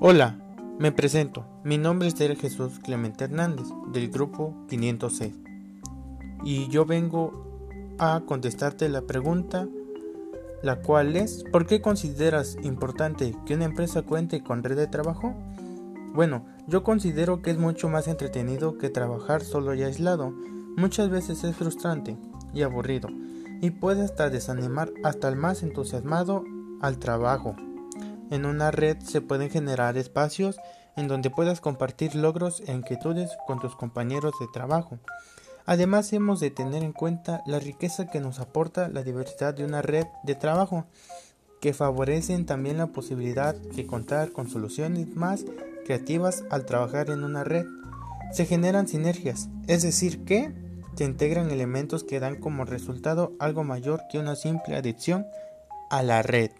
Hola, me presento. Mi nombre es Jesús Clemente Hernández, del grupo 506. Y yo vengo a contestarte la pregunta, la cual es, ¿por qué consideras importante que una empresa cuente con red de trabajo? Bueno, yo considero que es mucho más entretenido que trabajar solo y aislado. Muchas veces es frustrante y aburrido, y puede hasta desanimar hasta el más entusiasmado al trabajo. En una red se pueden generar espacios en donde puedas compartir logros e inquietudes con tus compañeros de trabajo. Además hemos de tener en cuenta la riqueza que nos aporta la diversidad de una red de trabajo, que favorecen también la posibilidad de contar con soluciones más creativas al trabajar en una red. Se generan sinergias, es decir, que se integran elementos que dan como resultado algo mayor que una simple adicción a la red.